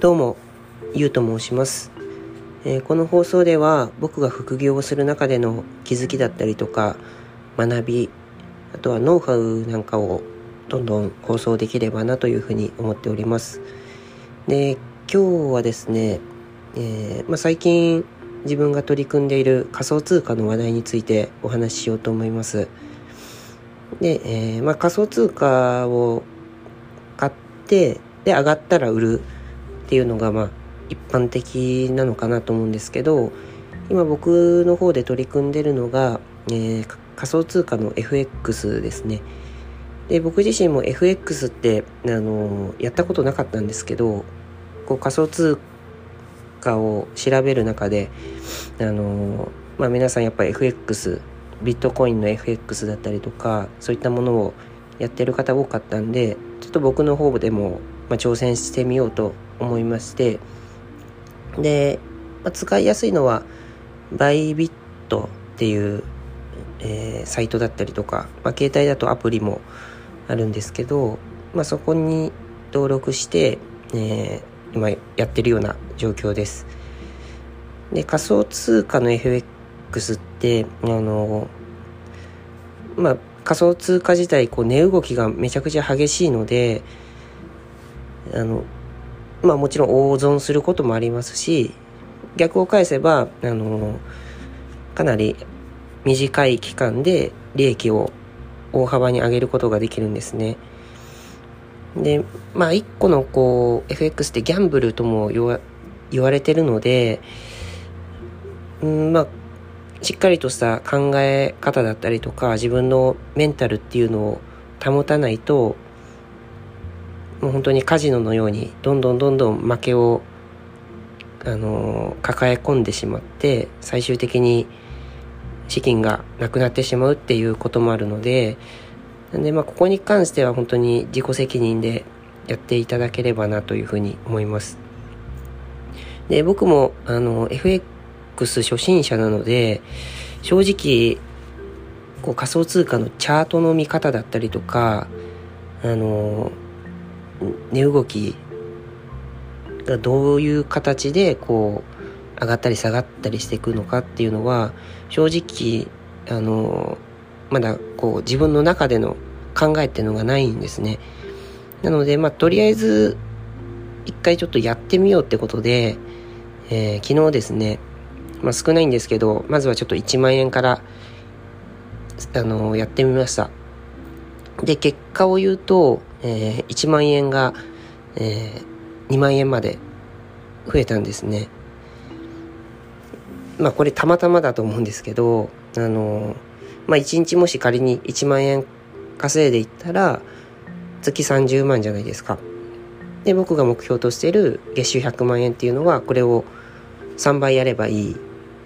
どうも、ゆうと申します、えーこの放送では僕が副業をする中での気づきだったりとか学びあとはノウハウなんかをどんどん放送できればなというふうに思っております。で今日はですね、えーまあ、最近自分が取り組んでいる仮想通貨の話題についてお話ししようと思います。で、えーまあ、仮想通貨を買ってで上がったら売るっていうのがまあ一般的なのかなと思うんですけど今僕の方で取り組んでるのが、えー仮想通貨の FX ですね。で僕自身も FX ってあのやったことなかったんですけどこう仮想通貨を調べる中であのまあ皆さんやっぱり FX ビットコインの FX だったりとかそういったものをやってる方多かったんでちょっと僕の方でも、まあ、挑戦してみようと思いましてで、まあ、使いやすいのはバイビットっていう、えーサイトだったりとか、まあ、携帯だとアプリもあるんですけど、まあ、そこに登録して、えー今やってるような状況です。で仮想通貨の FX ってあのまあ仮想通貨自体こう値動きがめちゃくちゃ激しいのであのまあもちろん大損することもありますし逆を返せばあのかなり短い期間で利益を大幅に上げることができるんですね。でまあ一個のこう FX ってギャンブルとも言わ言われてるのでうんまあしっかりとした考え方だったりとか自分のメンタルっていうのを保たないともう本当にカジノのようにどんどんどんどん負けをあの抱え込んでしまって最終的に資金がなくなってしまうっていうこともあるのでなんでまあここに関しては本当に自己責任でやっていただければなというふうに思います。で僕もあの FX 初心者なので正直こう仮想通貨のチャートの見方だったりとかあの値動きがどういう形でこう上がったり下がったりしていくのかっていうのは正直あのまだこう自分の中での考えっていうのがないんですね。なのでまあとりあえず一回ちょっとやってみようってことで、えー昨日ですね、まあ、少ないんですけどまずはちょっと1万円からあのやってみました。で結果を言うと、えー1万円が、えー2万円まで増えたんですね。まあこれたまたまだと思うんですけど、あの、まあ1日もし仮に1万円稼いでいったら、月30万じゃないですか。で、僕が目標としてる月収100万円っていうのは、これを3倍やればいい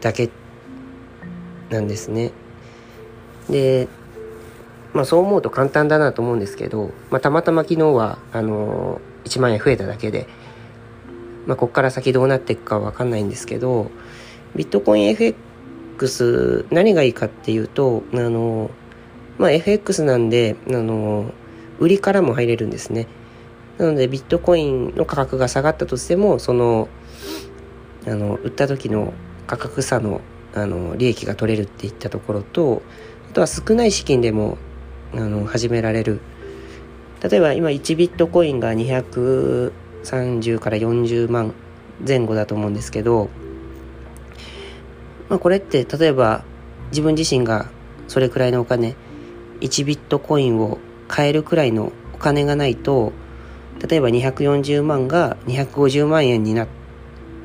だけなんですね。で、まあそう思うと簡単だなと思うんですけど、まあたまたま昨日は、あの1万円増えただけで、まあこっから先どうなっていくかわかんないんですけど、ビットコイン FX 何がいいかっていうと、あの、まあ FX なんで、あの、売りからも入れるんですね。なのでビットコインの価格が下がったとしても、その、あの、売った時の価格差の、あの、利益が取れるっていったところと、あとは少ない資金でも、あの、始められる。例えば今1ビットコインが230から40万前後だと思うんですけど、まあ、これって例えば自分自身がそれくらいのお金1ビットコインを買えるくらいのお金がないと例えば240万が250万円になっ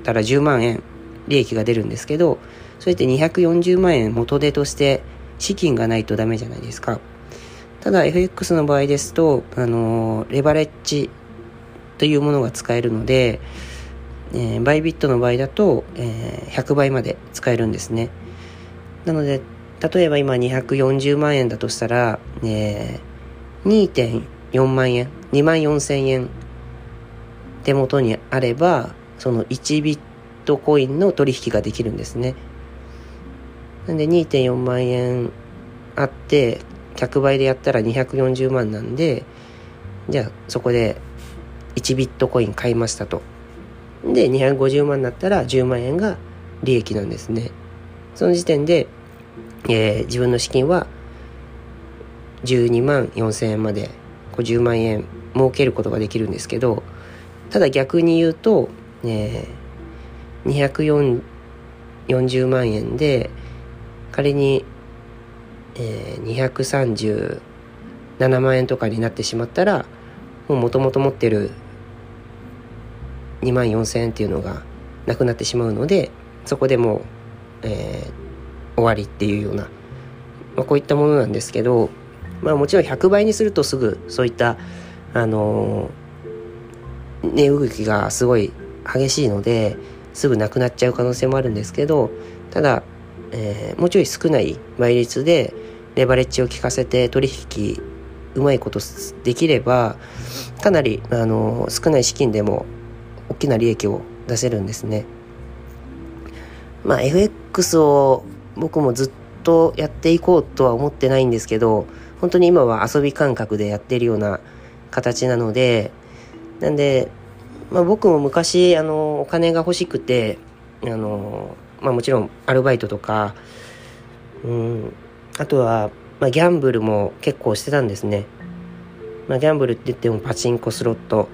たら10万円利益が出るんですけどそれって240万円元手として資金がないとダメじゃないですかただ FX の場合ですと、あのレバレッジというものが使えるので、えーバイビットの場合だと、えー100倍まで使えるんですね。なので、例えば今240万円だとしたら、えー2.4万円、2万4千円手元にあれば、その1ビットコインの取引ができるんですね。なんで2.4万円あって、100倍でやったら240万なんで、じゃあそこで1ビットコイン買いましたと。で、250万になったら10万円が利益なんですね。その時点で、えー、自分の資金は12万4千円まで50万円儲けることができるんですけど、ただ逆に言うと、えー、240万円で仮に、えー、237万円とかになってしまったらもともと持ってる2万4千円っていうのがなくなってしまうのでそこでもう、えー、終わりっていうような、まあ、こういったものなんですけど、まあ、もちろん100倍にするとすぐそういったあのー、値動きがすごい激しいのですぐなくなっちゃう可能性もあるんですけどただ、えー、もうちょい少ない倍率でレバレッジを効かせて取引うまいことできればかなりあの少ない資金でも大きな利益を出せるんですね。まあ FX を僕もずっとやっていこうとは思ってないんですけど本当に今は遊び感覚でやってるような形なのでなんで、まあ、僕も昔あのお金が欲しくてあの、まあ、もちろんアルバイトとかうんあとは、まあ、ギャンブルも結構してたんですね。まあ、ギャンブルって言ってもパチンコスロット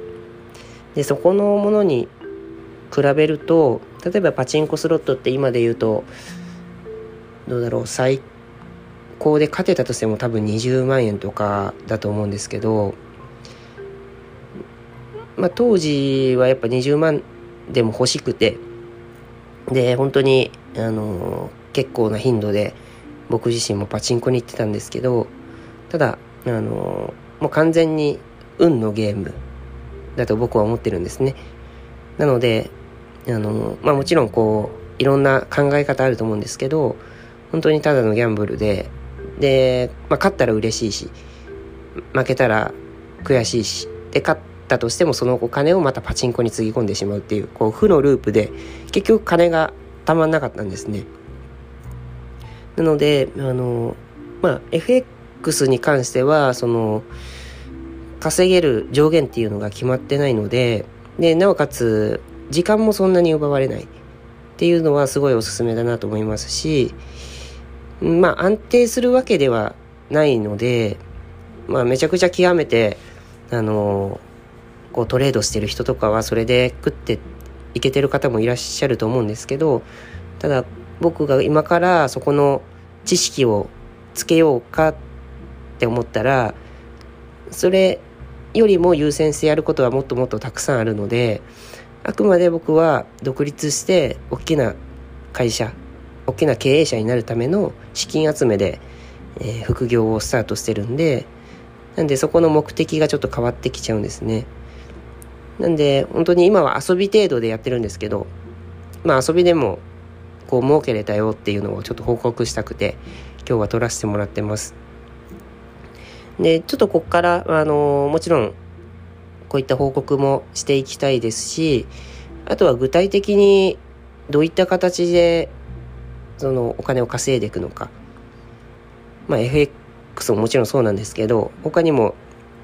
でそこのものに比べると例えばパチンコスロットって今で言うとどうだろう最高で勝てたとしても多分20万円とかだと思うんですけどまあ当時はやっぱ20万でも欲しくてで本当にあの結構な頻度で僕自身もパチンコに行ってたんですけどただあのもう完全に運のゲームだと僕は思ってるんですね。なので、あの、まあもちろんこう、いろんな考え方あると思うんですけど、本当にただのギャンブルで、で、まあ勝ったら嬉しいし、負けたら悔しいし、で、勝ったとしてもそのお金をまたパチンコにつぎ込んでしまうっていう、こう、負のループで、結局金がたまんなかったんですね。なので、あの、まあ FX に関しては、その、稼げる上限っていうのが決まってないので、で、なおかつ、時間もそんなに奪われない。っていうのはすごいおすすめだなと思いますし、まあ安定するわけではないので、まあめちゃくちゃ極めて、あの、こうトレードしてる人とかはそれで食っていけてる方もいらっしゃると思うんですけど、ただ僕が今からそこの知識をつけようかって思ったら、それよりも優先してやることはもっともっとたくさんあるのであくまで僕は独立して大きな会社大きな経営者になるための資金集めで、えー、副業をスタートしてるんでなんでそこの目的がちょっと変わってきちゃうんですね。なんで本当に今は遊び程度でやってるんですけどまあ遊びでもこう儲けれたよっていうのをちょっと報告したくて今日は撮らせてもらってますで、ちょっとここから、あの、もちろん、こういった報告もしていきたいですし、あとは具体的にどういった形で、そのお金を稼いでいくのか。まあ FX ももちろんそうなんですけど、他にも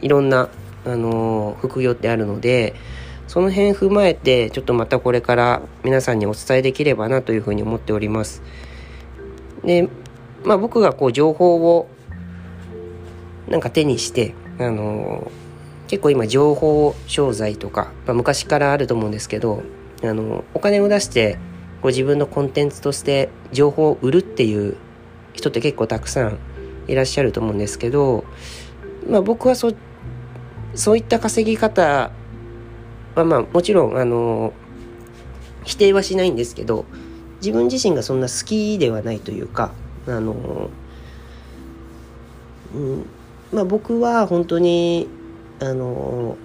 いろんな、あの、副業ってあるので、その辺踏まえて、ちょっとまたこれから皆さんにお伝えできればなというふうに思っております。で、まあ僕がこう情報をなんか手にして、あの結構今情報商材とか、まあ、昔からあると思うんですけど、あのお金を出してご自分のコンテンツとして情報を売るっていう人って結構たくさんいらっしゃると思うんですけど、まあ、僕はそそういった稼ぎ方はまあもちろんあの否定はしないんですけど自分自身がそんな好きではないというかあの、うん、まあ、僕は本当にあの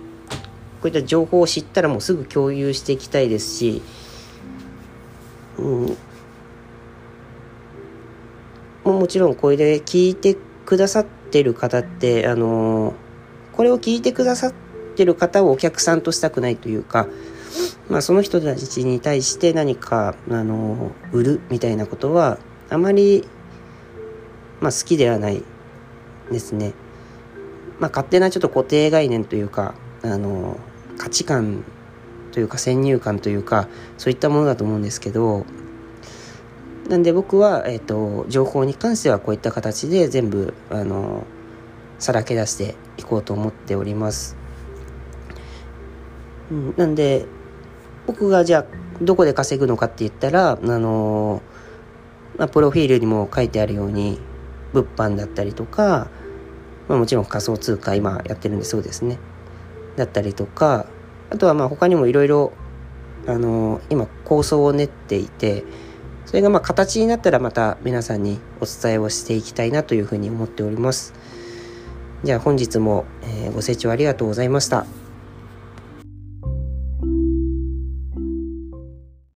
こういった情報を知ったらもうすぐ共有していきたいですし、うん、ももちろんこれで聞いてくださってる方ってあのこれを聞いてくださっててる方をお客さんとしたくないというか、まあ、その人たちに対して何かあの売るみたいなことはあまり、まあ、好きではないですね。まあ、勝手なちょっと固定概念というかあの価値観というか先入観というかそういったものだと思うんですけどなんで僕は、えーと、情報に関してはこういった形で全部あのさらけ出していこうと思っております。うん、なんで僕がじゃあどこで稼ぐのかって言ったらあの、まあ、プロフィールにも書いてあるように物販だったりとか、まあ、もちろん仮想通貨今やってるんでそうですねだったりとかあとはまあ他にもいろいろあの今構想を練っていてそれがまあ形になったらまた皆さんにお伝えをしていきたいなというふうに思っております。じゃあ本日も、ご清聴ありがとうございました。